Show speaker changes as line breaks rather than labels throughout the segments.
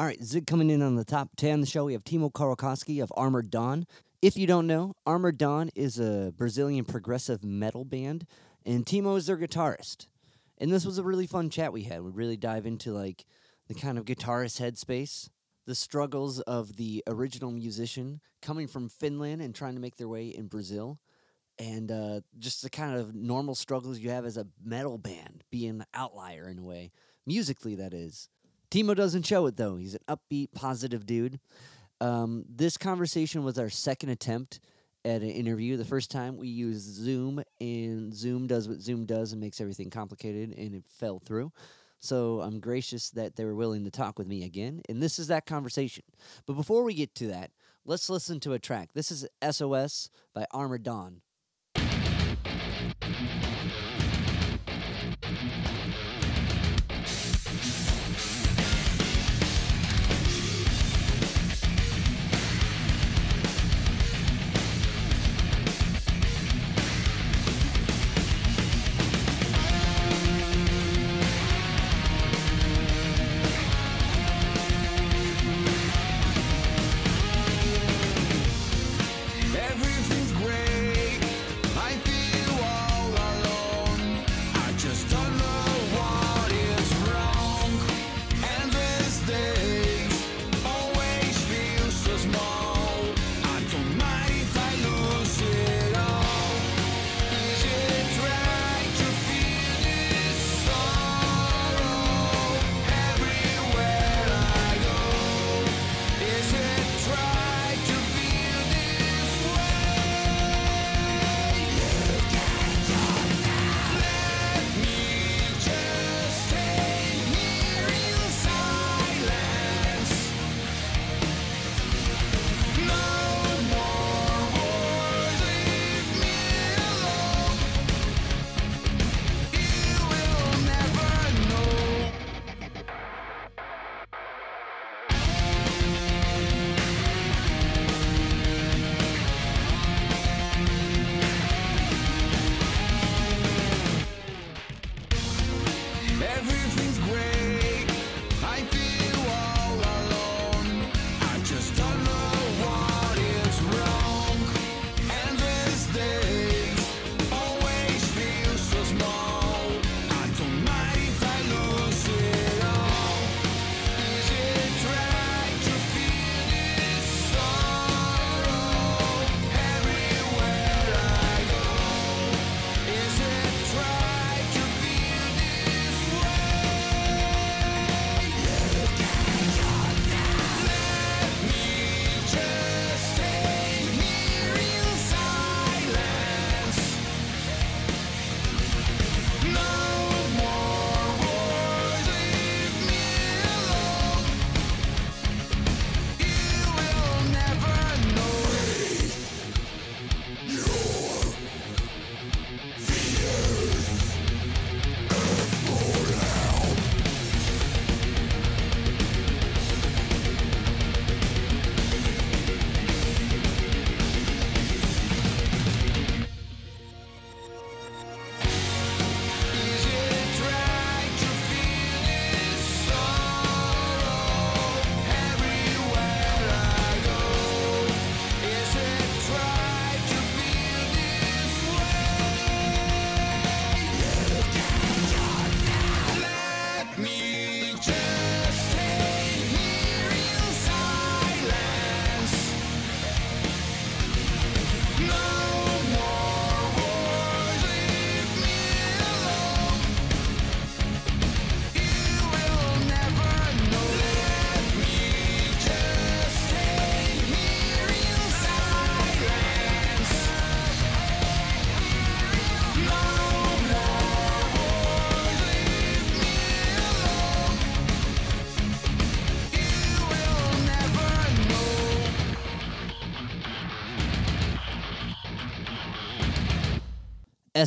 All right, Zig coming in on the top 10 the show. We have Timo Kaarkoski of Armored Dawn. If you don't know, Armored Dawn is a Brazilian progressive metal band, and Timo is their guitarist. And this was a really fun chat we had. We really dive into like the kind of guitarist headspace, the struggles of the original musician coming from Finland and trying to make their way in Brazil, and uh, just the kind of normal struggles you have as a metal band, being an outlier in a way, musically, that is. Timo doesn't show it though. He's an upbeat, positive dude. Um, this conversation was our second attempt at an interview. The first time we used Zoom, and Zoom does what Zoom does and makes everything complicated, and it fell through. So I'm gracious that they were willing to talk with me again. And this is that conversation. But before we get to that, let's listen to a track. This is SOS by Armored Dawn.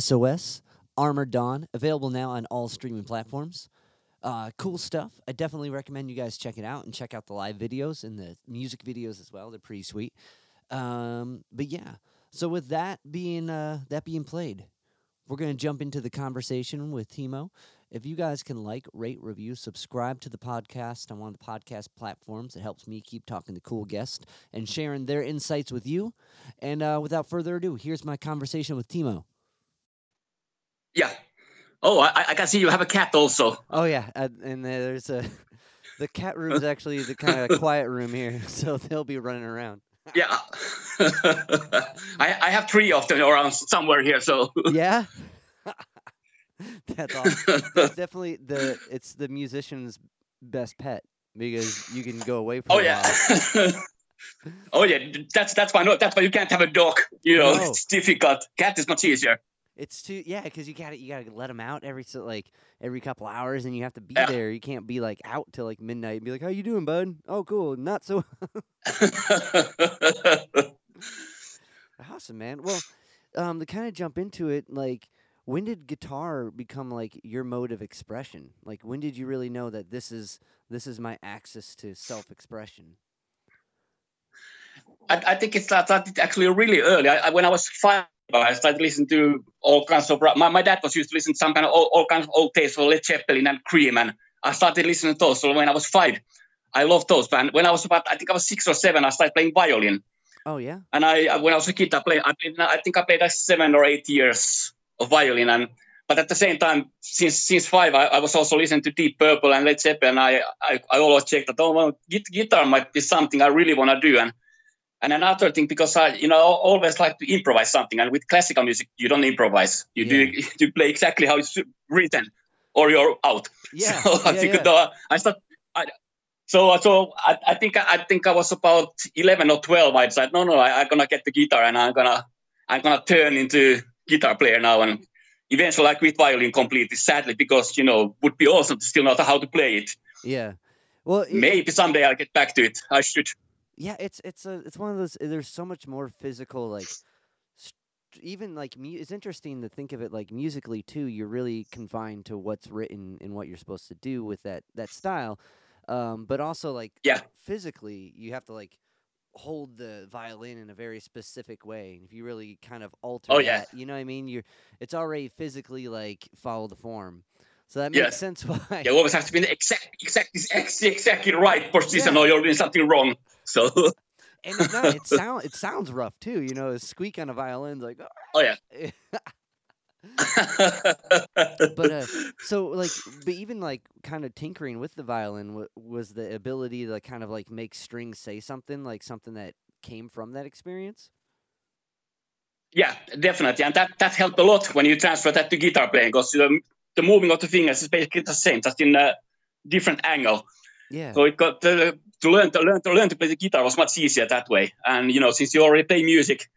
SOS, Armored Dawn, available now on all streaming platforms. Uh, cool stuff. I definitely recommend you guys check it out and check out the live videos and the music videos as well. They're pretty sweet. Um, but yeah, so with that being uh, that being played,
we're to jump into the conversation with Timo. If you guys can like, rate, review, subscribe to the podcast on one of the podcast platforms, it helps me keep talking to cool guests and sharing their insights with you. And uh, without further ado, here's my conversation with Timo.
Yeah. Oh, I, I can see you have a cat also.
Oh yeah, uh, and there's a the cat room is actually the kind of quiet room here, so they'll be running around.
Yeah. I, I have three of them around somewhere here, so
Yeah. That's awesome. That's definitely the it's the musician's best pet because you can go away for
oh
a
yeah.
while.
oh yeah, that's that's why no, that's why you can't have a dog. You know,
No.
it's difficult. Cat is much easier.
It's too yeah, because you gotta you gotta let them out every so like every couple hours, and you have to be
Yeah.
there. You can't be like out till like midnight and be like, "How you doing, bud? Oh, cool. Not so awesome, man." Well, um, to kind of jump into it, like, when did guitar become like your mode of expression? Like, when did you really know that this is this is my access to self expression?
I, I think it started actually really early. I, I, when I was five, I started listening to all kinds of. My, my dad was used to listen to some kind of all, all kinds of old tapes for Led Zeppelin and Cream, and I started listening to those. So when I was five, I loved those. And when I was about, I think I was six or seven, I started playing violin.
Oh yeah,
And I, I- when I was a kid, I played. I, played, I think I played like seven or eight years of violin. And but at the same time, since since five, I, I was also listening to Deep Purple and Led Zeppelin. I I, I always checked that oh well, guitar might be something I really want to do. And and another thing because I you know always like to improvise something. And with classical music, you don't improvise. You do you play exactly how it's written, or you're out.
yeah,
So I
yeah,
think
yeah.
the- I start. I, so so I, I think I think I was about eleven or twelve. I decided no no I, I'm gonna get the guitar and I'm gonna I'm gonna turn into guitar player now and eventually I quit violin completely sadly because you know would be awesome to still know how to play it.
yeah. Well, it-
Maybe someday I'll get back to it. I should.
Yeah it's it's a it's one of those there's so much more physical like st- even like mu- it's interesting to think of it like musically too you're really confined to what's written and what you're supposed to do with that that style um but also like
Yeah.
physically you have to like hold the violin in a very specific way And if you really kind of alter
Oh, yeah.
that, you know what i mean you're it's already physically like follow the form so that makes
Yes.
sense why
You always have to be the exact exact ex- exactly right position
Yeah.
or you're doing something wrong. So
and it's not, it sound it sounds rough too you know a squeak on a violin's like
oh yeah.
but uh, so like but even like kind of tinkering with the violin w- was the ability to kind of like make strings say something like something that came from that experience
Yeah, definitely, and that that helped a lot when you transfer that to guitar playing because the, the moving of the fingers is basically the same, just in a different angle.
Yeah
So it got uh, to learn to learn to learn to play the guitar was much easier that way. And you know, since you already play music,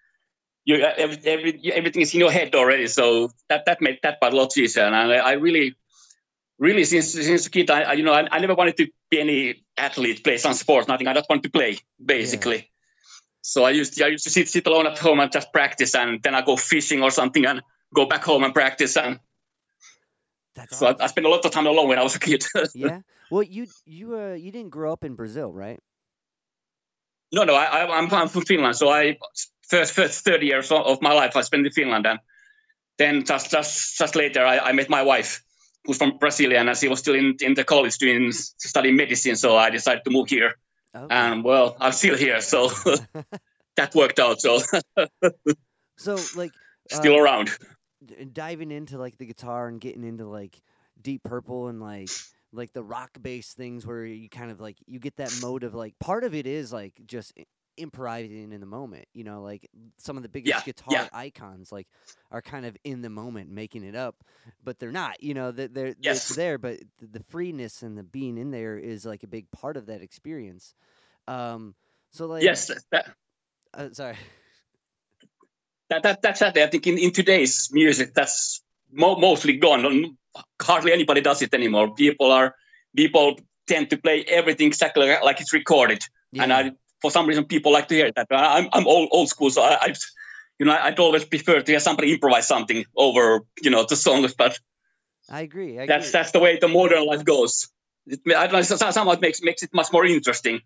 you every, every, everything is in your head already. So that that made that part a lot easier. And I, I really, really since since a kid, I, I you know I, I never wanted to be any athlete, play some sports, nothing. I just wanted to play basically. So I used I used to sit sit alone at home and just practice, and then I go fishing or something, and go back home and practice. And
that's
so I,
awesome.
I spent a lot of time alone when I was a kid.
yeah well you you uh you didn't grow up in brazil right
No, no, I, I, I'm, I'm from Finland. So I first first 30 years of- my life I spent in Finland, and then just just just later I, I met my wife, who's from Brazilian, and she was still in, in the college doing studying medicine. So I decided to move here,
okay.
and well, I'm still here, so that worked out. So
so like
still
uh,
around.
diving into like the guitar and getting into like deep purple and like like the rock based things where you kind of like you get that mode of like part of it is like just improvising in the moment you know like some of the biggest
Yeah,
guitar
yeah.
icons like are kind of in the moment making it up but they're not you know that they're, it's
Yes.
there but th- the freeness and the being in there is like a big part of that experience um so like
Yes, that,
uh, sorry
that, that that's that. I think in, in today's music, that's mo- mostly gone. Hardly anybody does it anymore. People are people tend to play everything exactly like it's recorded. and I, for some reason, people like to hear that. But I'm, I'm old, old school, so I, I, you know, I'd always prefer to hear somebody improvise something over, you know, the songs. But
I agree I
that's
agree.
that's the way the modern life goes. It, I don't know, somehow it makes makes it much more interesting.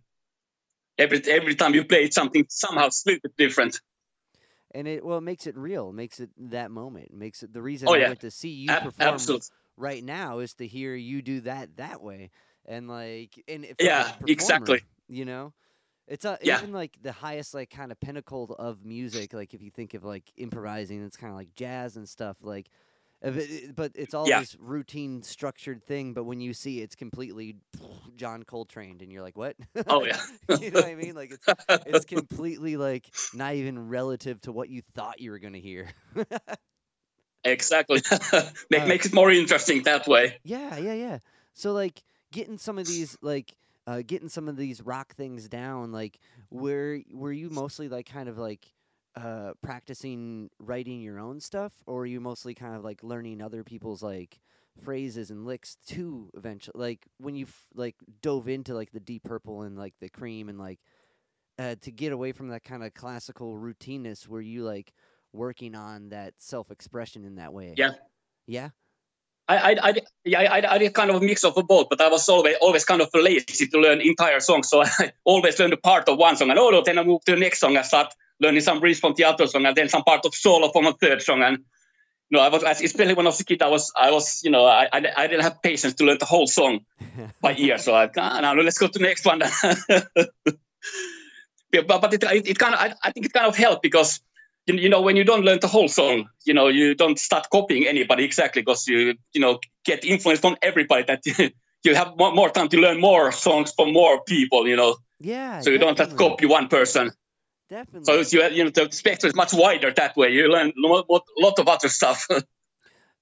Every every time you play it, something somehow a little bit different.
and it well it makes it real, it makes it that moment, it makes it the reason
Oh,
I
yeah.
went to see you perform
absolutely.
Right now is to hear you do that that way, and like and it- for the
Yeah,
performer,
exactly.
You know, it's a,
Yeah.
even like the highest like kind of pinnacle of music. Like if you think of like improvising, it's kind of like jazz and stuff. Like, uh, it, it- uh, but it's all
Yeah.
this routine, structured thing. But when you see it's completely John Coltrane, and you're like, what?
Oh yeah.
you know what I mean? Like it's it's completely like not even relative to what you thought you were gonna hear.
exactly. Make,
Uh,
makes it more interesting that way.
Yeah, yeah, yeah. So like getting some of these like uh getting some of these rock things down, like were were you mostly like kind of like uh practicing writing your own stuff or were you mostly kind of like learning other people's like phrases and licks too eventually like when you f- like dove into like the deep purple and like the cream and like uh to get away from that kind of classical routineness where you like working on that self-expression in that way
Yeah.
yeah
I, I, I, yeah, I, I did kind of a mix of both, but I was always always kind of lazy to learn entire songs. So I always learned a part of one song, and oh no, then I moved to the next song. I start learning some bridge from the other song, and then some part of solo from a third song. And you know, I was especially when I was a kid, I was I was you know I I, I didn't have patience to learn the whole song by ear. So I ah, now let's go to the next one. yeah, but but it, it, it kind of I, I think it kind of helped because you, you know when you don't learn the whole song you know you don't start copying anybody exactly because you you know get influenced from everybody that you have more, time to learn more songs from more people you know.
Yeah
so you don't just
definitely.
copy one person.
Definitely.
so you you know the spectrum is much wider that way. You learn a lot, of other stuff.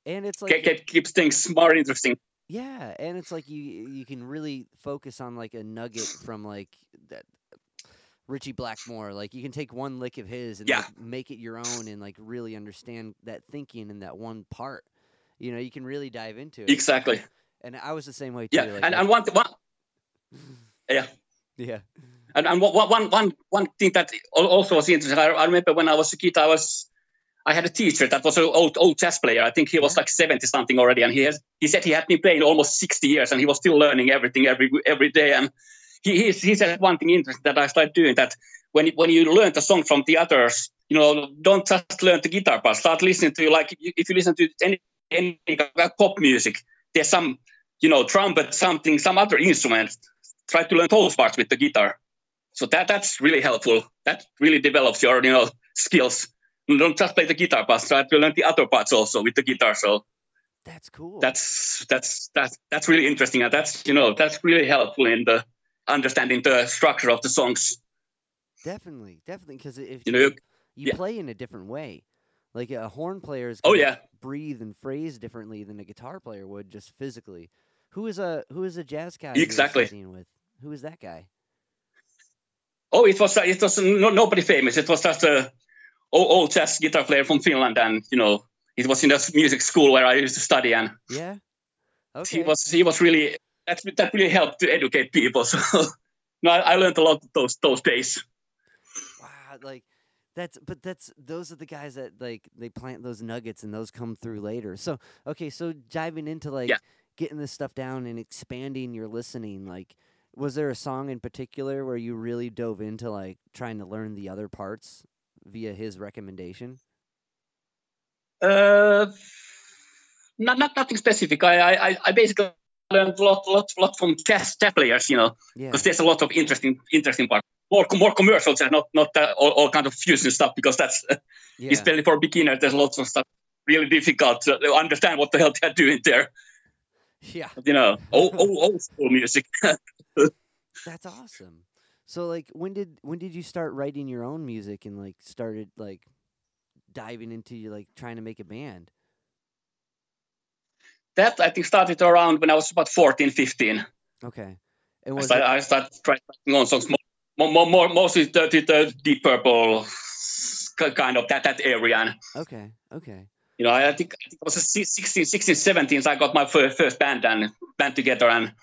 And it's like
get, keeps things more interesting.
Yeah, and it's like you you can really focus on like a nugget from like that Ritchie Blackmore. Like you can take one lick of his and
Yeah.
like, make it your own and like really understand that thinking in that one part. You know, you can really dive into it.
exactly
And I was the same way too.
yeah
like
and,
I-
and one, one yeah
yeah.
And, and one, one, one, one thing that also was interesting, I, I remember when I was a kid, I was, I had a teacher that was an old, old jazz player. I think he was like 70 something already. And he has, he said he had been playing almost 60 years and he was still learning everything every, every day. And he, he, he said one thing interesting that I started doing that when, you- when you learn the song from the others, you know, don't just learn the guitar part, start listening to like, if you listen to any, any pop music, there's some, you know, trumpet, something, some other instrument. Try to learn those parts with the guitar. So that that's really helpful. That really develops your you know skills. Don't just play the guitar, but try to learn the other parts also with the guitar. So
That's cool.
that's that's that's that's really interesting, and that's you know that's really helpful in the understanding the structure of the songs.
definitely, definitely because if
You know, you-
you
yeah.
play in a different way. Like a horn player is
Oh, yeah.
breathe and phrase differently than a guitar player would just physically. Who is a who is a jazz guy
Exactly.
with? Who is that guy?
oh, it was it was no, nobody famous. It was just a old, old jazz guitar player from Finland, and you know it was in the music school where I used to study, and
Yeah. Okay.
he was he was really that that really helped to educate people. So no, I, I learned a lot those those days.
wow, like that's but that's those are the guys that like they plant those nuggets and those come through later. So okay, so diving into like
Yeah.
getting this stuff down and expanding your listening, like was there a song in particular where you really dove into like trying to learn the other parts via his recommendation?
Uh, not, not nothing specific. I, I- I basically learned a lot lot lot from jazz, jazz players, you know,
Yeah.
because there's a lot of interesting interesting parts. More more commercial jazz, not not uh, all, all kind of fusion stuff, because that's uh,
Yeah.
especially for beginners. There's lots of stuff really difficult to understand what the hell they're doing there.
Yeah.
You know, old old, old school music.
That's awesome. So like when did when did you start writing your own music and like started like diving into like trying to make a band?
That I think started around when I was about 14, 15.
Okay. And
I started,
it,
I started writing on songs more, more, more mostly the, the, the Deep Purple kind of that that area. And
okay, okay.
you know, I think, I think it was a 16, 16, 17. So I got my first, first band and band together, and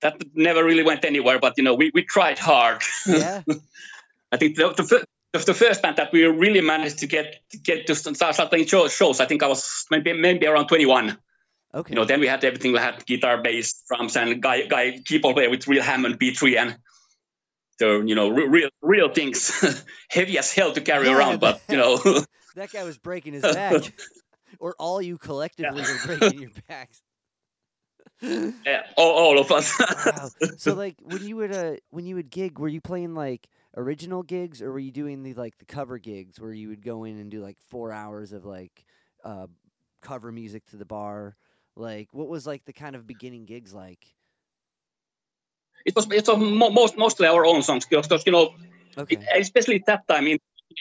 that never really went anywhere. But you know, we, we tried hard.
Yeah.
I think the, the, the, first band that we really managed to get to get to start, start playing shows, shows. I think I was maybe maybe around 21.
Okay.
You know, then we had everything. We had guitar, bass, drums, and guy guy keyboard player with real Hammond B3, and they're you know re- real real things, heavy as hell to carry
Yeah,
around. But you know,
That guy was breaking his back, or all you collectively were breaking your backs.
yeah, all, all of us.
wow. So like when you would uh when you would gig, were you playing like original gigs or were you doing the like the cover gigs where you would go in and do like four hours of like uh cover music to the bar? Like what was like the kind of beginning gigs like?
it was it was mo- most mostly our own songs because you know
Okay.
especially at that time in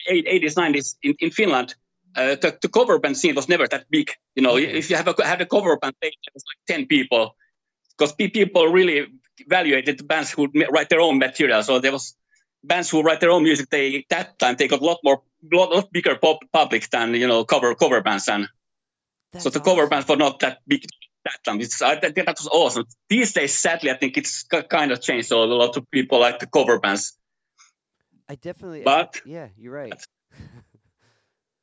80s 90s in, in finland uh, the, the cover band scene was never that big you know
Okay.
if you have a had a cover band it was like 10 people because people really evaluated the bands who write their own material so there was bands who write their own music they that time they got a lot more lot, lot bigger pop, public than you know cover cover bands and so
That's
the cover
awesome.
bands were not that big that time. It's, I think that was awesome. These days, sadly, I think it's kind of changed. So a lot of people like the cover bands.
I definitely.
But-
yeah, you're right.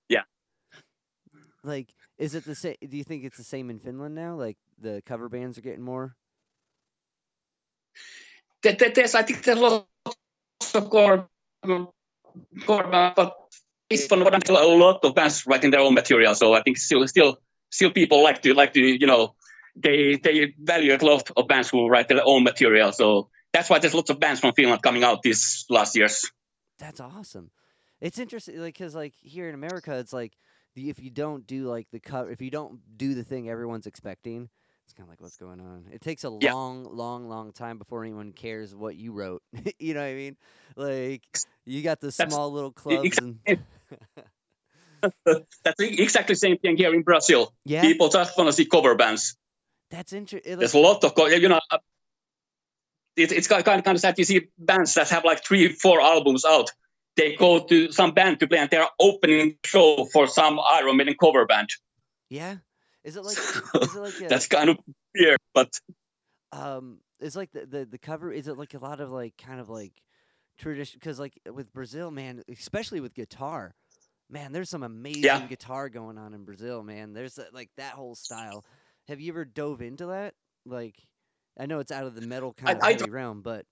Yeah.
Like, is it the same? Do you think it's the same in Finland now? Like the cover bands are getting more.
There- there- There's, I think, there's a lot of cover, cover bands, but it's one what a lot of bands writing their own material. So I think still, still, still people like to like to you know they they value a lot of bands who write their own material. So that's why there's lots of bands from Finland coming out these last years.
That's awesome. It's interesting, like, cause like here in America, it's like the, if you don't do like the cover, if you don't do the thing everyone's expecting, it's kind of like what's going on. It takes a
Yeah.
long, long, long time before anyone cares what you wrote. you know what I mean? Like you got the
That's-
small little clubs
exactly.
and
That's exactly the same thing here in Brazil.
yeah,
People just want to see cover bands.
that's interesting.
There's a lot of, you know, uh, it, it's kind of, kind of sad. You see bands that have like three, four albums out. They go to some band to play and they're opening show for some Iron Maiden cover band.
Yeah. Is it like is it like a,
That's kind of weird, but
um is like the, the the cover is it like a lot of like kind of like tradition because like with Brazil man especially with guitar man there's some amazing guitar going on in Brazil man there's that, like that whole style have you ever dove into that like I know it's out of the metal kind of
I
realm but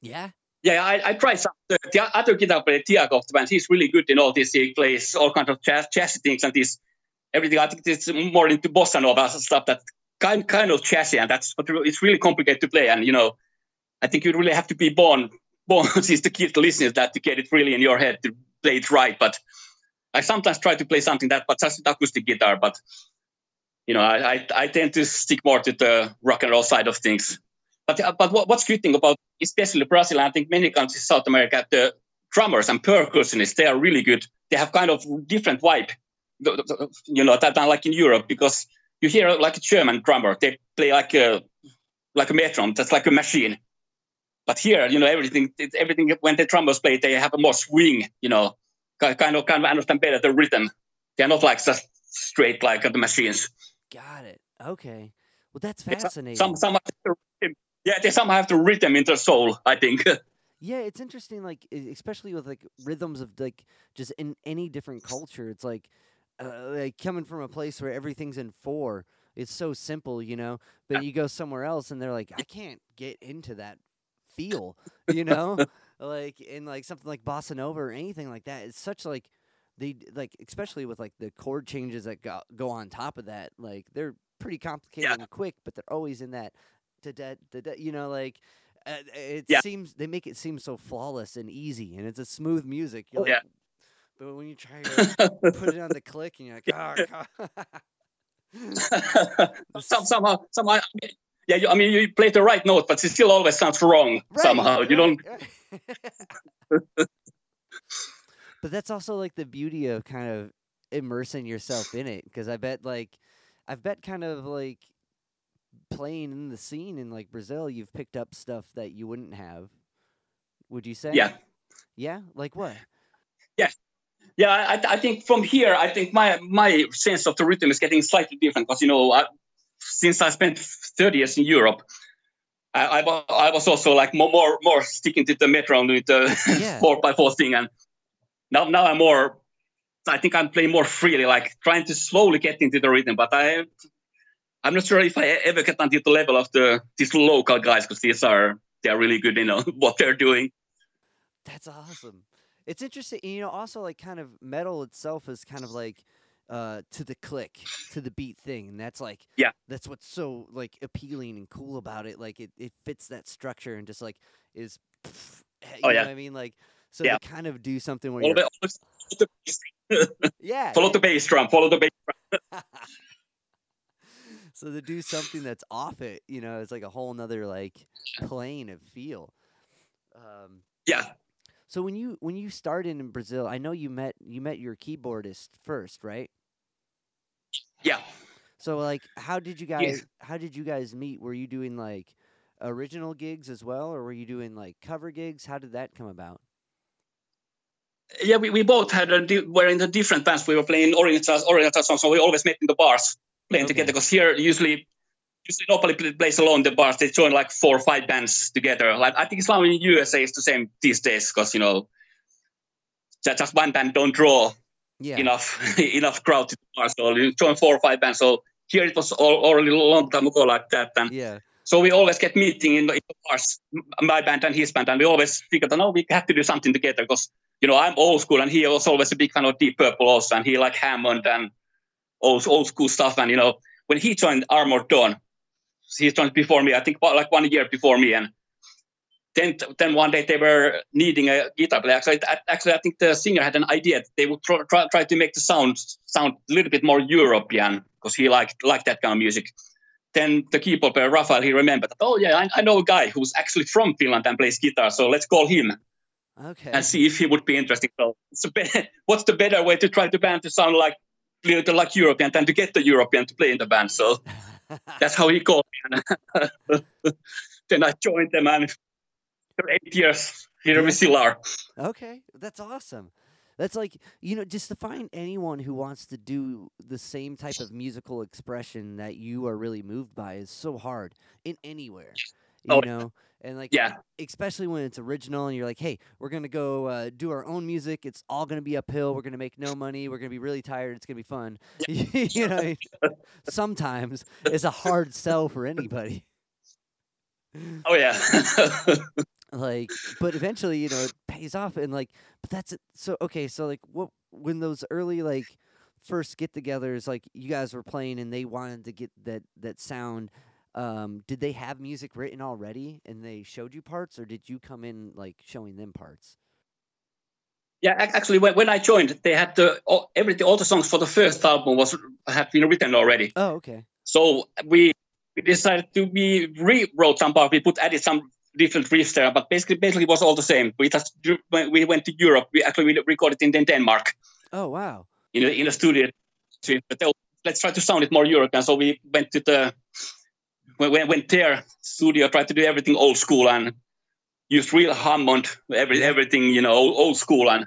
yeah
yeah, I, I tried some. The, the other guitar player, Tiago of the band, he's really good in all this. He plays all kinds of jazz, things and this everything. I think it's more into bossa nova stuff that kind kind of jazzy, and that's what it's really complicated to play. And you know, I think you really have to be born born is the key to listening to that to get it really in your head to play it right. But I sometimes try to play something that, but just acoustic guitar. But you know, I, I I tend to stick more to the rock and roll side of things. But uh, but what, what's good thing about especially Brazil, I think many countries in South America, the drummers and percussionists, they are really good. They have kind of different vibe, you know, that like in Europe because you hear like a German drummer, they play like a like a metronome, that's like a machine. But here, you know, everything it- everything when the drummers play, they have a more swing, you know, kind of kind of understand better the rhythm. They're not like just straight like the machines.
got it okay well that's fascinating
Some some have the rhythm- yeah, they somehow have the rhythm in their soul. I think.
Yeah, it's interesting, like especially with like rhythms of like just in any different culture. It's like uh, like coming from a place where everything's in four. It's so simple, you know. But you go somewhere else, and they're like, I can't get into that feel, you know. like in like something like bossa nova or anything like that. It's such like they like especially with like the chord changes that go, go on top of that. Like they're pretty complicated and quick, but they're always in that da da. You know, like uh, it
Yeah.
seems they make it seem so flawless and easy, and it's a smooth music. You're
Oh,
like,
yeah.
but when you try to put it on the click, and you're like, oh, God."
Some, somehow, somehow, yeah. You, I mean, you play the right note, but it still always sounds wrong
Right,
somehow. You don't.
but that's also like the beauty of kind of immersing yourself in it, because I bet like I've bet kind of like playing in the scene in like Brazil, you've picked up stuff that you wouldn't have. Would you say?
Yeah,
Yeah. Like what? Yes.
Yeah. I, I think from here, I think my my sense of the rhythm is getting slightly different because you know, I, since I spent 30 years in Europe. I, I, I was also like more, more more sticking to the metronome with the
Yeah.
four by four thing, and now now I'm more. I think I'm playing more freely, like trying to slowly get into the rhythm. But I, I'm not sure if I ever get until the level of the these local guys because these are they're really good, you know, what they're doing.
That's awesome. It's interesting, you know. Also, like, kind of metal itself is kind of like uh to the click, to the beat thing, and that's like,
Yeah.
that's what's so like appealing and cool about it. Like, it it fits that structure and just like is, you
Oh,
know
yeah.
what I mean? Like, so
Yeah.
to kind of do something where
Follow
you're,
the, follow the bass,
yeah,
follow the bass drum, follow the bass. Drum.
so to do something that's off it, you know, it's like a whole nother like plane of feel. Um,
Yeah,
so when you when you started in Brazil, I know you met you met your keyboardist first, right?
Yeah.
So like, how did you guys how did you guys meet? Were you doing like original gigs as well, or were you doing like cover gigs? How did that come about?
Yeah, we, we both had a di- were in the different bands. We were playing oriental oriental songs, so we always met in the bars playing
Okay.
together. Because here usually, usually nobody pl- plays alone. The bars they join like four or five bands together. Like I think it's now in the USA is the same these days because you know, ju- just one band don't draw
Yeah.
enough enough crowd to. So you join four or five bands. So here it was all, already a long time ago like that. And
Yeah.
so we always get meeting in the, in the bars, my band and his band, and we always figured, that no, we have to do something together because you know I'm old school, and he was always a big fan of Deep Purple also, and he like Hammond and old old school stuff. And you know when he joined Armored Dawn, he joined before me, I think about like one year before me, and then then one day they were needing a guitar player. Actually, I- actually I think the singer had an idea that they would try, try, try to make the sound sound a little bit more European because he liked liked that kind of music then the keyboard player Rafael he remembered that oh yeah I, I know a guy who's actually from Finland and plays guitar so let's call him
Okay.
and see if he would be interesting. So a bit, what's the better way to try the band to sound like little like European than to get the European to play in the band? So that's how he called me. Then I joined them and eight years here we still are.
Okay, that's awesome. That's like you know, just to find anyone who wants to do the same type of musical expression that you are really moved by is so hard in anywhere. You
Oh,
know, and like
Yeah.
especially when it's original and you're like, hey, we're gonna go uh, do our own music. It's all gonna be uphill. We're gonna make no money. We're gonna be really tired. It's gonna be fun. you know, sometimes it's a hard sell for anybody.
Oh yeah.
Like but eventually you know it pays off and like but that's it so okay so like what when those early like first get-togethers like you guys were playing and they wanted to get that that sound um did they have music written already and they showed you parts or did you come in like showing them parts
yeah, actually when, I joined, they had the all, everything, all the songs for the first album was had been written already.
oh okay
So we, we decided to we rewrote some part. We put added some different riffs there, but basically basically it was all the same. We just we went to Europe. We actually we recorded in Denmark
oh wow
in a, in a studio. But let's try to sound it more European. So we went to the when we went there studio, tried to do everything old school and used real Hammond, every everything you know old, old school, and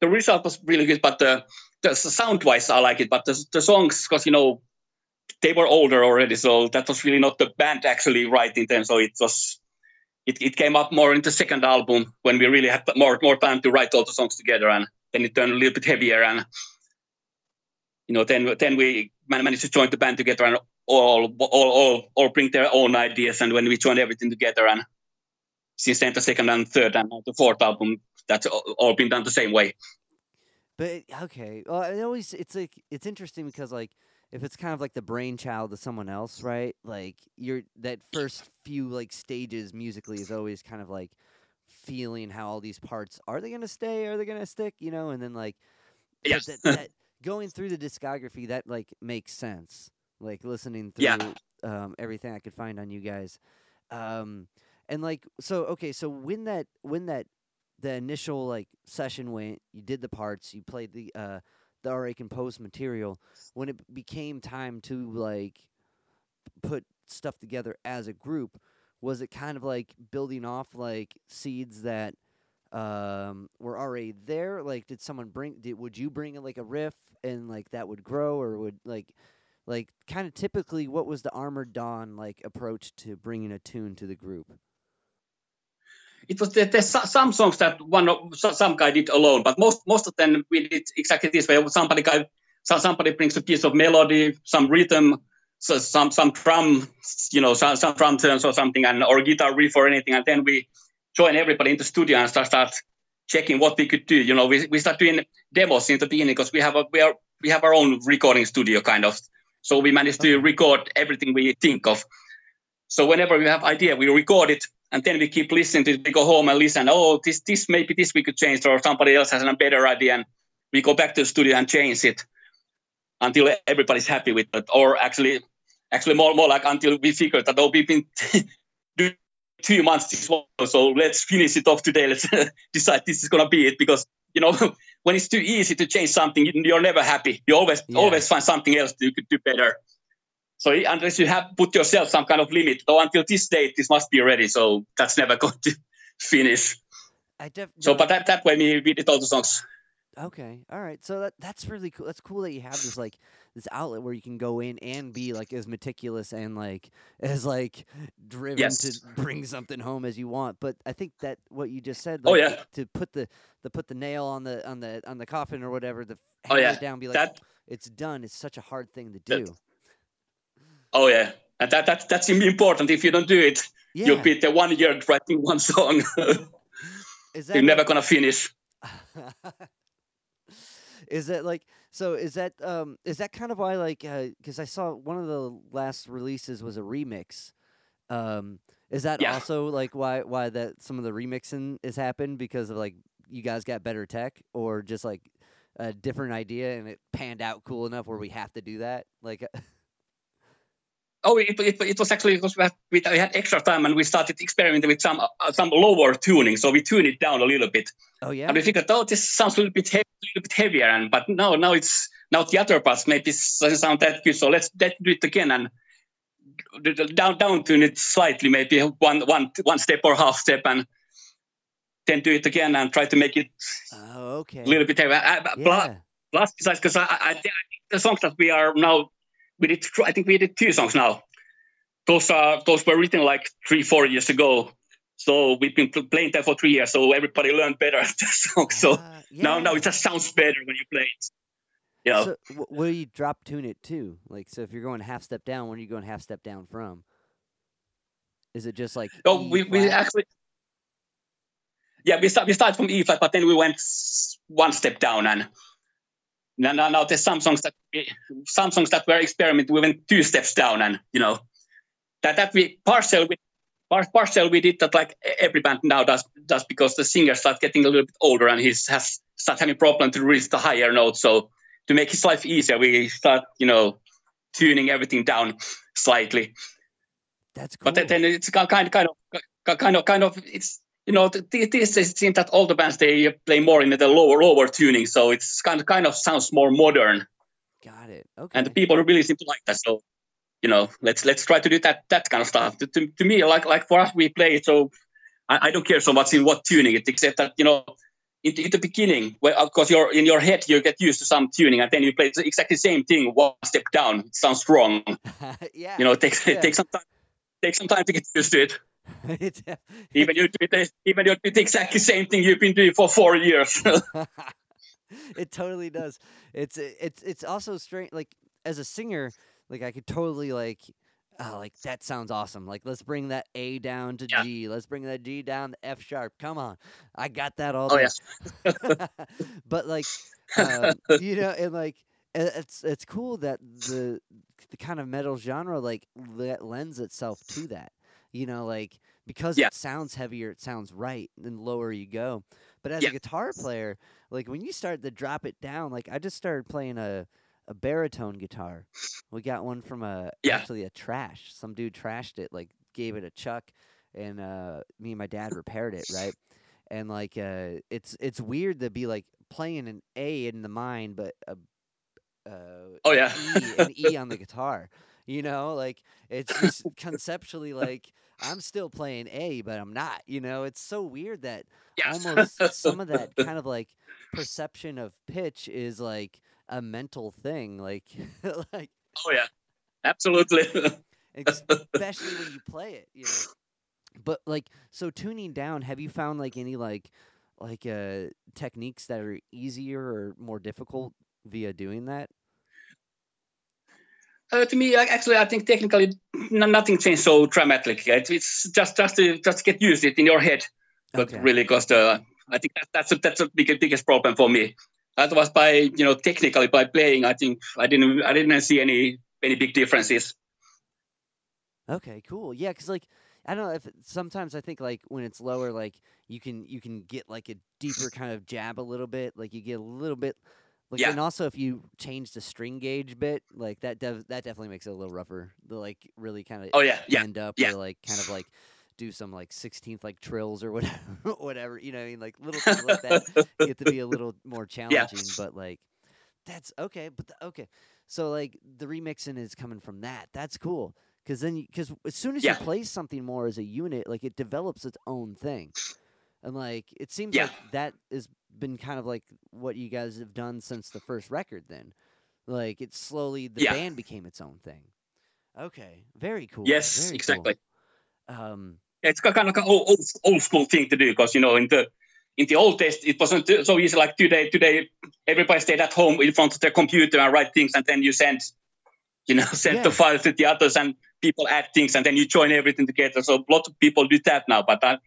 the result was really good. But the, the sound wise, I like it. But the the songs, because you know they were older already, so that was really not the band actually writing them. So it was it, it came up more in the second album when we really had more more time to write all the songs together, and then it turned a little bit heavier, and you know then then we managed to join the band together and all all all all bring their own ideas, and when we joined everything together, and since then the second and third and the fourth album, that's all been done the same way.
But okay, well, it always it's like it's interesting because like if it's kind of like the brainchild of someone else, right? Like you're that first few like stages musically is always kind of like feeling how all these parts are they gonna stay, are they gonna stick, you know? And then like
Yes.
that, that going through the discography that like makes sense. Like listening through
Yeah.
um, everything I could find on you guys, um, and like so okay, so when that when that the initial like session went, you did the parts, you played the uh the already composed material. When it became time to like put stuff together as a group, was it kind of like building off like seeds that um were already there? Like did someone bring did would you bring like a riff and like that would grow or would like like kind of typically what was the Armored Dawn like approach to bringing a tune to the group?
It was there, there's some songs that one of, some guy did alone, but most most of them we did exactly this way. Somebody guy, somebody brings a piece of melody, some rhythm, so some some drum, you know, some some drum turns or something, and or guitar riff or anything, and then we join everybody in the studio and start start checking what we could do. You know, we we start doing demos in the beginning because we have a we are we have our own recording studio kind of. So we manage to record everything we think of. So whenever we have idea, we record it, and then we keep listening to it. We go home and listen. Oh, this this maybe this we could change, or somebody else has a better idea, and we go back to the studio and change it until everybody's happy with it. Or actually, actually more more like until we figure that oh, we've been doing two months this one, so let's finish it off today. Let's decide this is gonna be it because you know when it's too easy to change something, you- you're never happy. You always
Yeah.
always find something else you could do better. So unless you have put yourself some kind of limit, oh, until this date this must be ready. So that's never going to finish.
I def-
So,
no,
but that that way we, we did all the songs.
Okay. All right. So that that's really cool. That's cool that you have this like this outlet where you can go in and be like as meticulous and like as like driven
Yes.
to bring something home as you want. But I think that what you just said,
Oh, yeah.
to put the to put the nail on the on the on the coffin or whatever, the
Oh, yeah.
down, be like
That
it's done. It's such a hard thing to
That-
do.
Oh yeah, and that, that that's important. If you don't do it,
Yeah.
you'll be the one year writing one song.
Is that
You're never gonna finish.
is that like so is that um is that kind of why like because i saw one of the last releases was a remix um is that
Yeah.
also like why why that some of the remixing has happened because of like you guys got better tech or just like a different idea and it panned out cool enough where we have to do that like
Oh, it, it, it was actually because we had, we had extra time and we started experimenting with some uh, some lower tuning. So we tuned it down a little bit,
oh yeah
and we figured, oh, this sounds a little bit heavy, little bit heavier. And but no, now it's now the other parts maybe doesn't sound that good. So let's let's do it again and down down tune it slightly, maybe one one one step or half step, and then do it again and try to make it
oh okay
a little bit heavier. Uh, but
yeah
plus besides, because I, I, I think the songs that we are now we did I think we did two songs now. Those are those were written like three four years ago. So we've been playing them for three years, so everybody learned better the song. So
Ah,
now now it just sounds better when you play it. You know,
So do you drop tune it to? Like, so if you're going half step down, when are you going half step down from? Is it just like?
oh,
E
we, we actually yeah we start we started from E flat, but then we went one step down and. Now, now, now there's some songs that some songs that were experimenting. We went two steps down, and you know that that we partial we partial we did that like every band now does does because the singer start getting a little bit older and he has start having problem to reach the higher notes. So to make his life easier, we start you know tuning everything down slightly.
That's cool.
But then- it's ki- kind kind of kind of kind of it's you know th- th- this it seems that all the bands they play more in the lower lower tuning, so it's kind of kind of sounds more modern,
Got it. Okay.
and the people really seem to like that. So you know let's let's try to do that that kind of stuff. To, to, to me, like like for us, we play it so I, I don't care so much in what tuning it, except that you know. In the, in the beginning, well, of course, you're in your head, you get used to some tuning, and then you play exactly the exactly same thing one step down. It sounds wrong.
yeah.
You know, it takes
Yeah.
it takes some time. Takes some time to get used to it. Even you do it, even you do the exactly same thing you've been doing for four years.
it totally does. It's it's it's also strange. Like as a singer, like I could totally like, oh, like that sounds awesome. Like let's bring that A down to
Yeah.
G. Let's bring that G down to F sharp. Come on, I got that all.
Oh,
day.
yeah.
but like, um, you know, and like it's it's cool that the the kind of metal genre like that lends itself to that. You know, like because
Yeah.
it sounds heavier, it sounds right, and lower you go. But as
Yeah.
a guitar player, like when you start to drop it down, like I just started playing a a baritone guitar. We got one from a
Yeah.
actually a trash. Some dude trashed it, like gave it a chuck, and uh, me and my dad repaired it, right? And like uh, it's it's weird to be like playing an A in the mind, but a uh,
Oh, yeah.
E, an E on the guitar. You know, like it's just conceptually like I'm still playing A, but I'm not. You know, it's so weird that
Yeah.
almost some of that kind of like perception of pitch is like a mental thing. Like, like
Oh yeah, absolutely.
especially when you play it. You know. But like, so tuning down, have you found like any like like uh techniques that are easier or more difficult via doing that?
Uh, to me, actually, I think technically nothing changed so dramatically. It's, it's just just to just get used to it in your head. But
Okay.
really, because uh, I think that, that's a, that's a big, biggest problem for me. Otherwise, by you know technically by playing, I think I didn't I didn't see any any big differences.
Okay, cool. Yeah, because like I don't know if sometimes I think like when it's lower, like you can you can get like a deeper kind of jab a little bit, like you get a little bit. Like,
Yeah.
And also, if you change the string gauge bit, like that, dev- that definitely makes it a little rougher. The like really kind of
Oh yeah, yeah,
end up
yeah.
or like kind of like do some like sixteenth like trills or whatever, whatever. You know, what I mean, like little things like that get to be a little more challenging. But like that's okay. But the, okay, so like the remixing is coming from that. That's cool because then because as soon as
Yeah.
you play something more as a unit, like it develops its own thing. And like it seems
Yeah.
like that has been kind of like what you guys have done since the first record. Then, like it slowly the
Yeah.
band became its own thing. Okay, very cool.
yes,
very cool.
exactly.
Um,
it's kind of like an old, old, old school thing to do because you know in the in the old days it wasn't so easy like today today everybody stayed at home in front of their computer and write things and then you send you know send
Yeah.
the files to the others and people add things and then you join everything together so a lot of people do that now but I,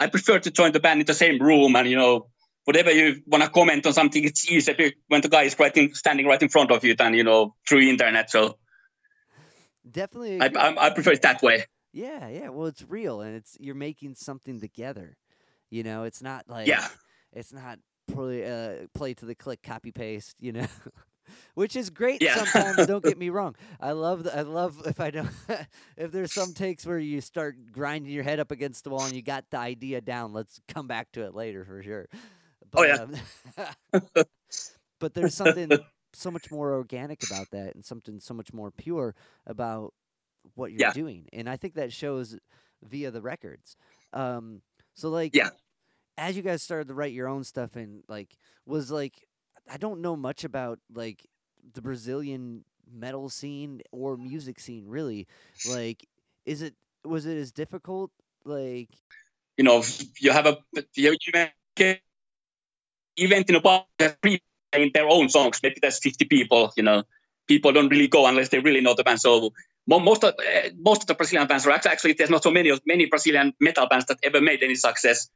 I prefer to join the band in the same room and you know whatever you want to comment on something it's easier when the guy is writing standing right in front of you than you know through internet so
definitely.
I. I, I prefer it that way
Yeah, yeah. Well, it's real, and it's you're making something together. You know, it's not like
Yeah.
it's not play, uh, play to the click, copy paste. You know, which is great
Yeah.
sometimes. don't get me wrong. I love the, I love if I don't if there's some takes where you start grinding your head up against the wall and you got the idea down. Let's come back to it later for sure. But,
Oh, yeah.
um, but there's something so much more organic about that, and something so much more pure about what you're
Yeah.
doing. And I think that shows via the records. Um, so like,
Yeah.
as you guys started to write your own stuff, and like, was like, I don't know much about like the Brazilian metal scene or music scene really. Like, is it was it as difficult? Like,
you know, you have a you, make a event in a bar that's playing their own songs. Maybe there's 50 people. You know, people don't really go unless they really know the band. So most of uh, most of the Brazilian bands are actually, there's not so many many Brazilian metal bands that ever made any success.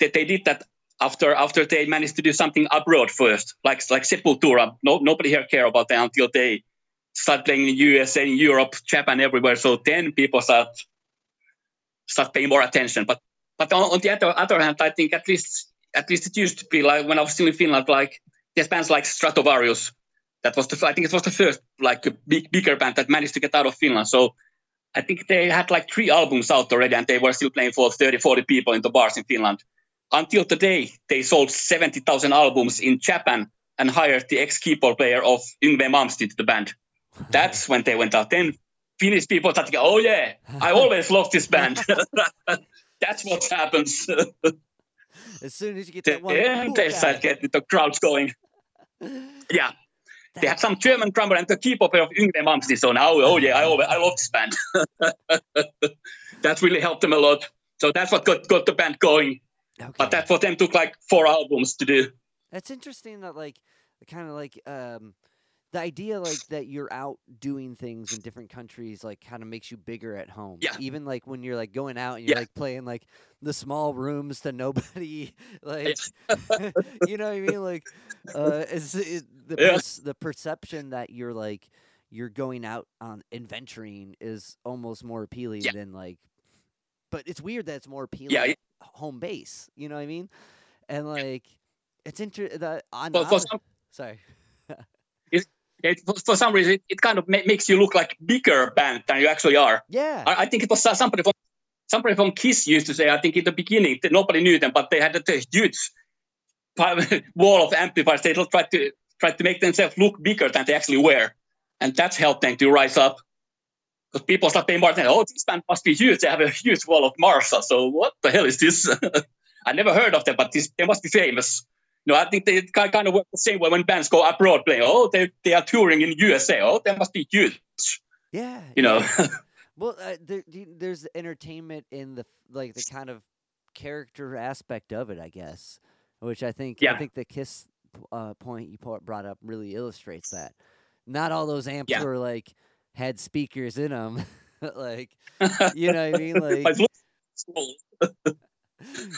That they did that after after they managed to do something abroad first, like like Sepultura. No nobody here care about them until they start playing in USA, in Europe, Japan, everywhere. So then people start start paying more attention. But but on, on the other, other hand, I think at least at least it used to be like when I was still in Finland, like there's bands like Stratovarius. That was the I think it was the first like a big bigger band that managed to get out of Finland. So I think they had like three albums out already, and they were still playing for 30, 40 people in the bars in Finland. Until today, they sold 70,000 albums in Japan and hired the ex-keyboard player of Yngwie Malmsteen to the band. That's when they went out. Then Finnish people started, oh yeah, I always loved this band. That's what happens.
as soon as you get that one,
yeah,
cool
they start getting the crowds going. Yeah, they had some German drummer and the keyboard player of Yngwie Malmsteen. So now, oh yeah, I, always, I love this band. that really helped them a lot. So that's what got, got the band going.
Okay.
But that for them took like four albums to do.
That's interesting that like kind of like um the idea like that you're out doing things in different countries like kind of makes you bigger at home.
Yeah.
Even like when you're like going out and you're
Yeah.
like playing like the small rooms to nobody like you know what I mean like uh is it, the
Yeah.
the perception that you're like you're going out on adventuring is almost more appealing
Yeah.
than like but it's weird that it's more appealing
Yeah,
home base, you know what I mean? And like it's interesting that on
some,
sorry.
It, for, for some reason, it, it kind of ma- makes you look like bigger band than you actually are.
Yeah.
I, I think it was somebody from somebody from Kiss used to say. I think in the beginning nobody knew them, but they had a huge wall of amplifiers. They tried to try to make themselves look bigger than they actually were, and that's helped them to rise up. Because people start paying more attention. Oh, this band must be huge. They have a huge wall of Marshall. So what the hell is this? I never heard of them, but this, they must be famous. No, I think they kind of work the same way when bands go abroad playing. Oh, they they are touring in USA. Oh, they must be huge.
yeah.
You know.
Well, uh, there, there's entertainment in the like the kind of character aspect of it, I guess, which I think I think the Kiss uh, point you brought up really illustrates that. Not all those amps
Yeah.
were like had speakers in them. like, you know what I mean? Like,
But it's small.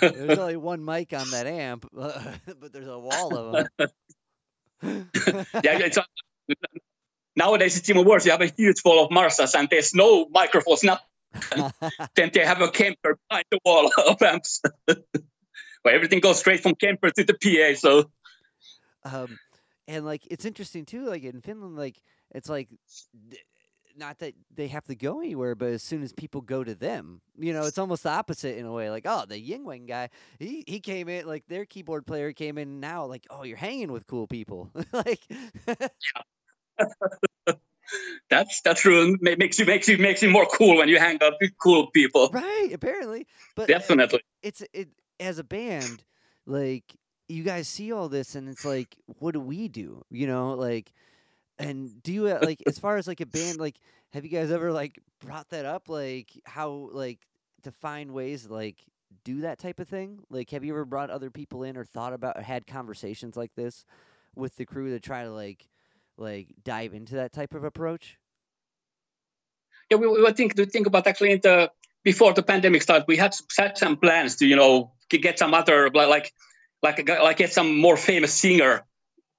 There's only one mic on that amp, but there's a wall of them.
yeah, it's uh, nowadays it's even worse. You have a huge wall of Marsas and there's no microphones, not then they have a Kemper behind the wall of amps. Where everything goes straight from Kemper to the PA. So
um, and like it's interesting too. Like in Finland, like it's like not that they have to go anywhere, but as soon as people go to them, you know, it's almost the opposite in a way. Like, oh, the Yingwang guy, he he came in like their keyboard player came in now. Like, oh, you're hanging with cool people. like,
that's that's true. Ma- Makes you makes you makes you more cool when you hang out with cool people.
right? Apparently, but
Definitely.
it's it as a band like you guys see all this and it's like what do we do you know like and do you uh, like as far as like a band like have you guys ever like brought that up like how like to find ways like do that type of thing? Like have you ever brought other people in or thought about or had conversations like this with the crew to try to like like dive into that type of approach?
Yeah, we, we were think to think about actually in the before the pandemic started, we had set some plans to you know get some other like like like get some more famous singer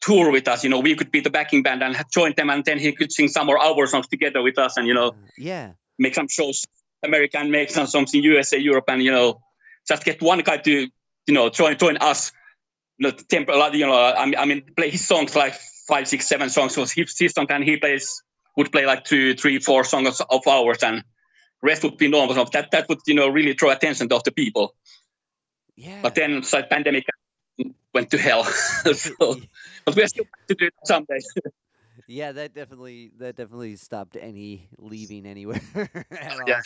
tour with us. You know, we could be the backing band and join them, and then he could sing some more our songs together with us, and you know
Uh, yeah
make some shows, American, make some songs in USA, Europe, and you know just get one guy to you know join join us. You know, temp- you know, I mean, I mean, play his songs like five, six, seven songs was his, his song, and he plays would play like two, three, four songs of ours, and rest would be normal. So that that would you know really draw attention of the people.
yeah
But then so pandemic went to hell. so, but we're still to do it someday.
Yeah, that definitely that definitely stopped any leaving anywhere.
Yeah.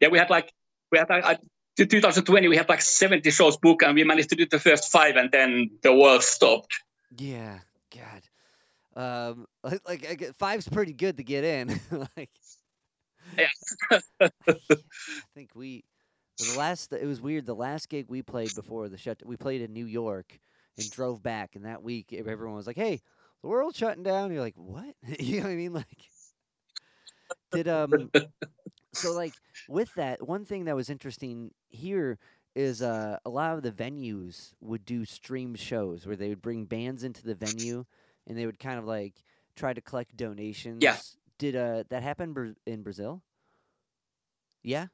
yeah, we had like we had like, I- 2020 we had like 70 shows booked, and we managed to do the first five, and then the world stopped.
Yeah, God. Um, like, like I get, five's pretty good to get in. like,
Yeah.
I think we the last. It was weird. The last gig we played before the shut, we played in New York and drove back. And that week, everyone was like, "Hey, the world's shutting down." You're like, "What?" you know what I mean? Like, did um. So like with that, one thing that was interesting here is uh, a lot of the venues would do streamed shows where they would bring bands into the venue and they would kind of like try to collect donations. Yes. Did uh that happen in Brazil? Yeah.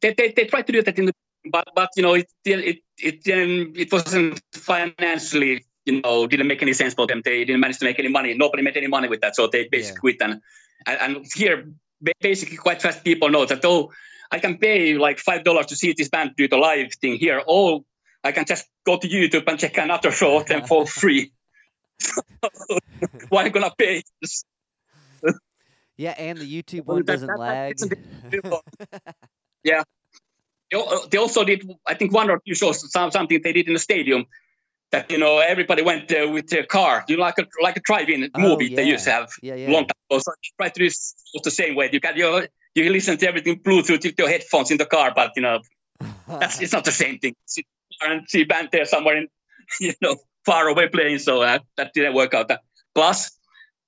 They, they, they tried to do that in the but but you know it still it it um, it wasn't financially you know didn't make any sense for them. They didn't manage to make any money. Nobody made any money with that, so they basically quit. And and, and here ba- basically quite fast people know that oh I can pay like five dollars to see this band do the live thing here. Oh I can just go to YouTube and check another show of them for free. Why am I gonna pay?
Yeah, and the YouTube one doesn't
that- that
lag.
isn't They They also did, I think, one or two shows, some, something they did in the stadium that, you know, everybody went there with their car. You know, like a, like a drive-in
Oh,
movie they used to have
yeah, yeah.
long time ago. So try to do s- the same way. You can, you, you listen to everything Bluetooth with your headphones in the car, but, you know, that's, it's not the same thing. Sit and see band there somewhere in, you know, far away playing. So uh, that didn't work out. Plus,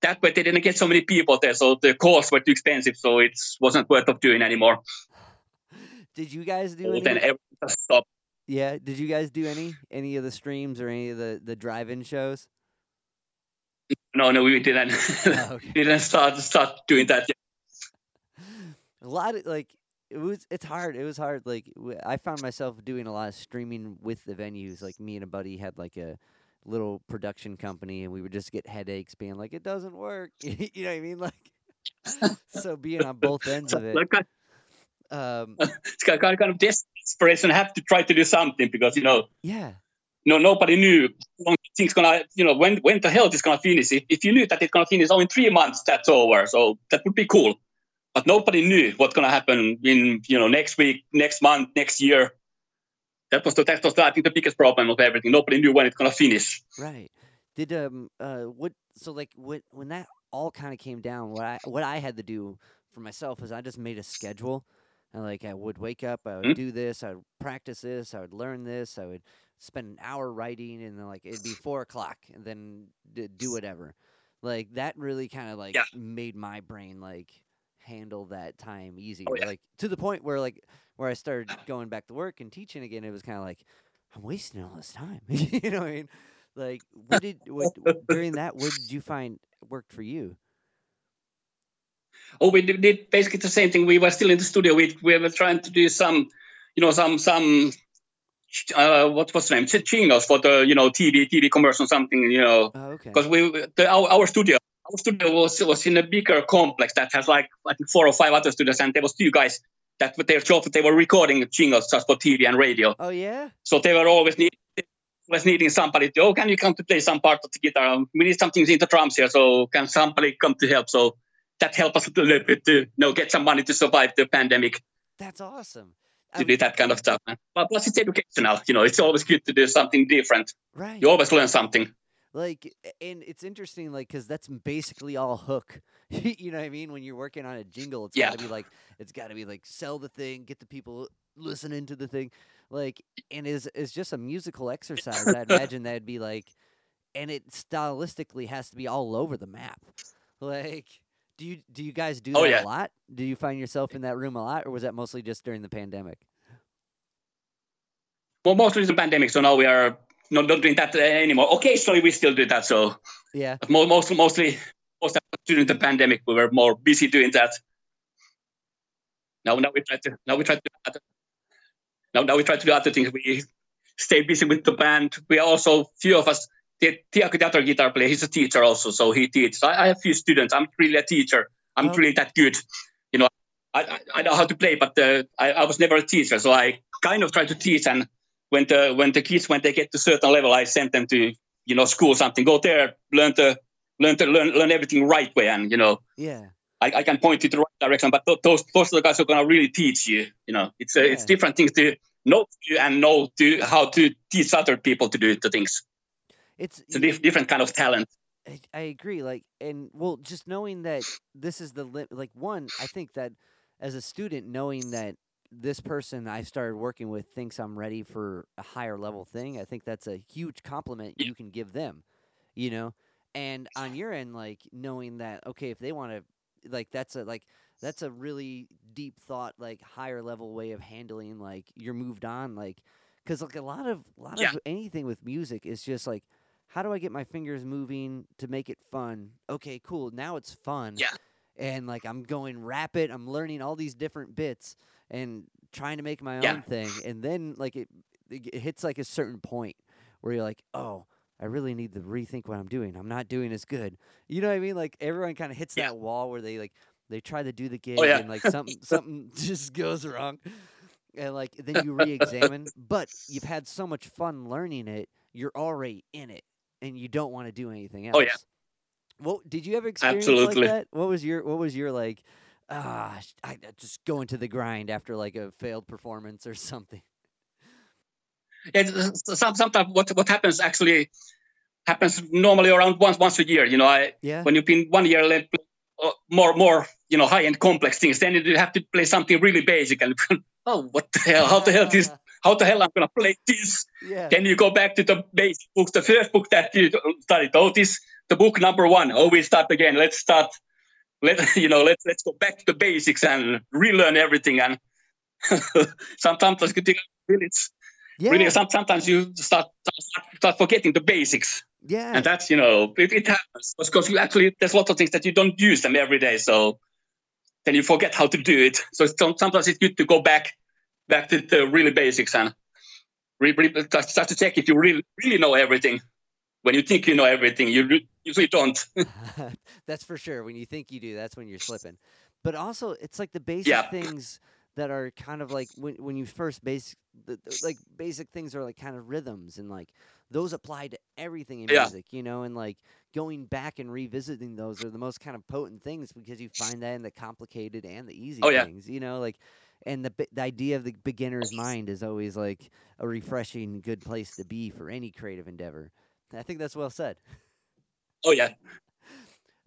that way they didn't get so many people there, so the costs were too expensive, so it wasn't worth of doing anymore.
Did you guys do
So
any?
then everything stopped.
Yeah, did you guys do any any of the streams or any of the the drive-in shows?
No, no, we didn't.
Oh, okay.
we didn't start start doing that. Yet.
a lot of like it was it's hard it was hard like i found myself doing a lot of streaming with the venues like me and a buddy had like a little production company and we would just get headaches being like it doesn't work you know what i mean like so being on both ends of it um
it's kind of, kind of desperation. I have to try to do something because you know,
yeah
no, nobody knew things gonna, you know, when when the hell it's gonna finish. If, if you knew that it's gonna finish, oh, in three months that's over. So that would be cool. But nobody knew what's gonna happen in, you know, next week, next month, next year. That was the, that was the, I think the biggest problem of everything. Nobody knew when it's gonna finish.
right did um uh what so like what when that all kind of came down what i what i had to do for myself is i just made a schedule and like i would wake up i would
Mhm.
do this i would practice this i would learn this i would spend an hour writing and then like it'd be four o'clock and then d- do whatever Like that really kind of like
Yeah.
made my brain like handle that time easier.
Oh, yeah.
Like to the point where like where I started going back to work and teaching again, it was kind of like I'm wasting all this time. you know what I mean? Like what did what during that what did you find worked for you?
Oh, we did, basically the same thing. We were still in the studio. We we were trying to do some, you know, some some. Uh, what was the name? Jingles for the you know TV TV commercial something you know
Oh, okay.
because we the, our, our studio our studio was was in a bigger complex that has like I think four or five other studios and there was two guys that with their job they were recording jingles just for TV and radio
Oh yeah.
so they were always need, always needing somebody to oh can you come to play some part of the guitar we need something in the drums here so can somebody come to help so that helped us a little bit to you know get some money to survive the pandemic.
That's awesome.
to do that kind of stuff but plus it's educational you know it's always good to do something different.
Right.
you always learn something.
Like and it's interesting like because that's basically all hook. You know what i mean? When you're working on a jingle it's
Yeah.
got to be like it's got to be like sell the thing get the people listening to the thing. Like and is is just a musical exercise. I imagine that'd be like and it stylistically has to be all over the map. Like do you do you guys do
Oh,
that
yeah.
a lot do you find yourself in that room a lot or was that mostly just during the pandemic
well mostly during the pandemic so now we are not, not doing that uh, anymore occasionally we still do that so
yeah
But mo- mostly, mostly, most during the pandemic, we were more busy doing that. Now, now we try to, now we try to, do other, now, now we try to do other things. We stay busy with the band. We are also few of us. The Tiago, the other guitar player, he's a teacher also, so he teaches. I, I have few students. I'm really a teacher. I'm
Oh.
really that good. You know, I, I, I know how to play, but uh, I, I was never a teacher, so I kind of try to teach. And when the when the kids when they get to certain level, I send them to you know school something. Go there, learn the learn to learn learn everything right way, and you know
yeah
I, I can point you to the right direction. But th- those those are the guys who are gonna really teach you. You know, it's uh, it's different things to know to and know to how to teach other people to do the things.
It's
It's a dif- different kind of talent.
I, I agree. Like, and well, just knowing that this is the li- like one, I think that as a student, knowing that this person I started working with thinks I'm ready for a higher level thing, I think that's a huge compliment you can give them. You know, and on your end, like knowing that okay, if they want to, like that's a like that's a really deep thought, like higher level way of handling like you're moved on, like because like a lot of a lot
Yeah.
of anything with music is just like how do I get my fingers moving to make it fun? Okay, cool. Now it's fun.
Yeah.
And like I'm going rapid, I'm learning all these different bits and trying to make my
Yeah.
own thing. And then like it, it it hits like a certain point where you're like, "Oh, I really need to rethink what I'm doing. I'm not doing as good." You know what I mean? Like everyone kind of hits
Yeah.
that wall where they like they try to do the oh, gig
Oh, yeah.
and like something something just goes wrong. And like then you re-examine, but you've had so much fun learning it, you're already in it and you don't want to do anything else.
Oh, yeah.
What did you ever experience
Absolutely.
like that? What was your what was your like ah I just go into the grind after like a failed performance or something.
Yeah, some, sometimes what what happens actually happens normally around once once a year. You know, I
Yeah.
when you've been one year let uh, more more you know high end complex things, then you have to play something really basic and oh what the hell how the hell this how the hell I'm gonna play this?
yeah.
Then you go back to the basic books, the first book that you studied. Oh, this the book number one. Oh, we start again. Let's start. Let you know. Let's let's go back to the basics and relearn everything. And sometimes it's really, it's
yeah.
really some, sometimes you start, start start forgetting the basics,
yeah.
and that's you know it, it happens because you actually there's a lot of things that you don't use them every day. So then you forget how to do it. So sometimes it's good to go back back to the really basics and re, re, just, just to check if you really really know everything. When you think you know everything, you usually don't.
that's for sure. When you think you do, that's when you're slipping. But also, it's like the basic
Yeah.
things that are kind of like when when you first the- like basic things are like kind of rhythms and like those apply to everything in
Yeah.
music, you know, and like going back and revisiting those are the most kind of potent things because you find that in the complicated and the easy
Oh, yeah.
things, you know, like and the the idea of the beginner's mind is always like a refreshing good place to be for any creative endeavor. I think that's well said.
oh yeah,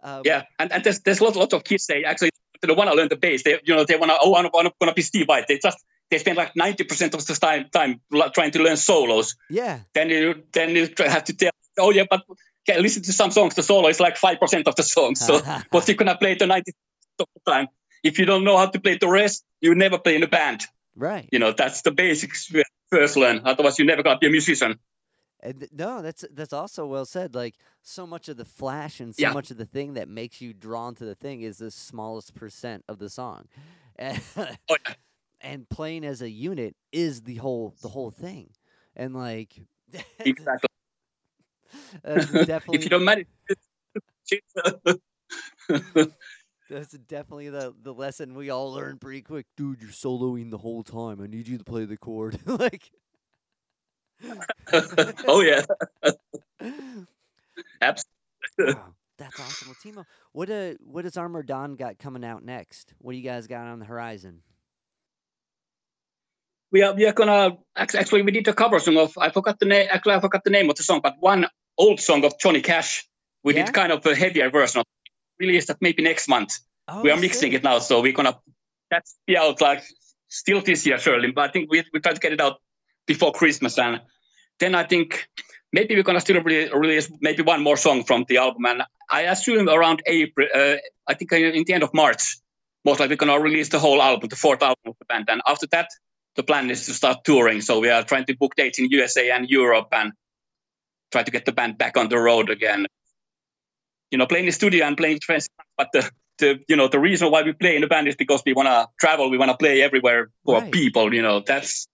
Um,
yeah. And, and there's there's a lot, lot of kids they actually they want to learn the bass. They you know they want to oh I want to be Steve Vai. They just they spend like ninety percent of the time time trying to learn solos.
Yeah.
then you then you have to tell oh yeah but can listen to some songs. The solo is like five percent of the song. So what you're gonna play it the ninety of the time. If you don't know how to play the rest, you never play in a band.
Right.
You know that's the basics first learn. Otherwise, you never gonna be a musician.
And th- no, that's that's also well said. Like so much of the flash and so
Yeah.
much of the thing that makes you drawn to the thing is the smallest percent of the song, and,
Oh, yeah.
and playing as a unit is the whole the whole thing. And like
Exactly.
that's
if you don't manage,
that's definitely the the lesson we all learn pretty quick. Dude, you're soloing the whole time. I need you to play the chord. like
oh yeah, absolutely.
Wow, that's awesome. Well, Timo, what uh, what has Armored Dawn got coming out next? What do you guys got on the horizon?
we are we are gonna actually we did a cover song of I forgot the name actually I forgot the name of the song, but one old song of Johnny Cash. We
Yeah?
did kind of a heavier version of release that maybe next month.
Oh,
we are mixing it now, so we're gonna that's be out like still this year, surely. But I think we we try to get it out before Christmas, and then I think maybe we're gonna still re- release maybe one more song from the album, and I assume around April. Uh, I think in the end of March, most likely we're gonna release the whole album, the fourth album of the band, and after that, the plan is to start touring. So we are trying to book dates in USA and Europe, and try to get the band back on the road again. You know, playing in the studio and playing friends, but the the you know the reason why we play in the band is because we want to travel we want to play everywhere for
Right.
people you know that's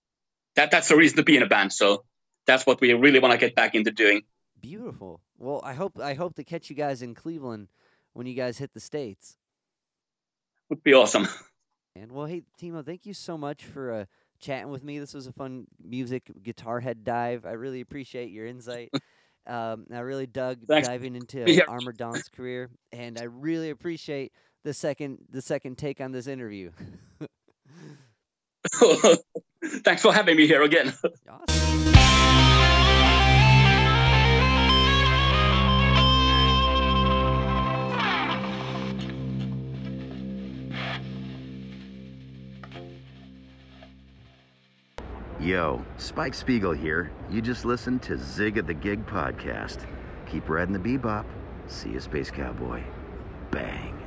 that that's the reason to be in a band so that's what we really want to get back into doing
Beautiful. Well, I hope I hope to catch you guys in Cleveland when you guys hit the states.
would be awesome
And well, hey Timo, thank you so much for uh, chatting with me. This was a fun music guitar head dive. I really appreciate your insight. um, I really dug
Thanks.
diving into
Be here.
Armored Dawn's career, and I really appreciate the second the second take on this interview.
thanks for having me here again
awesome.
Yo, Spike Spiegel here. You just listened to Zig of the Gig podcast. Keep riding the bebop. See you, Space Cowboy. Bang.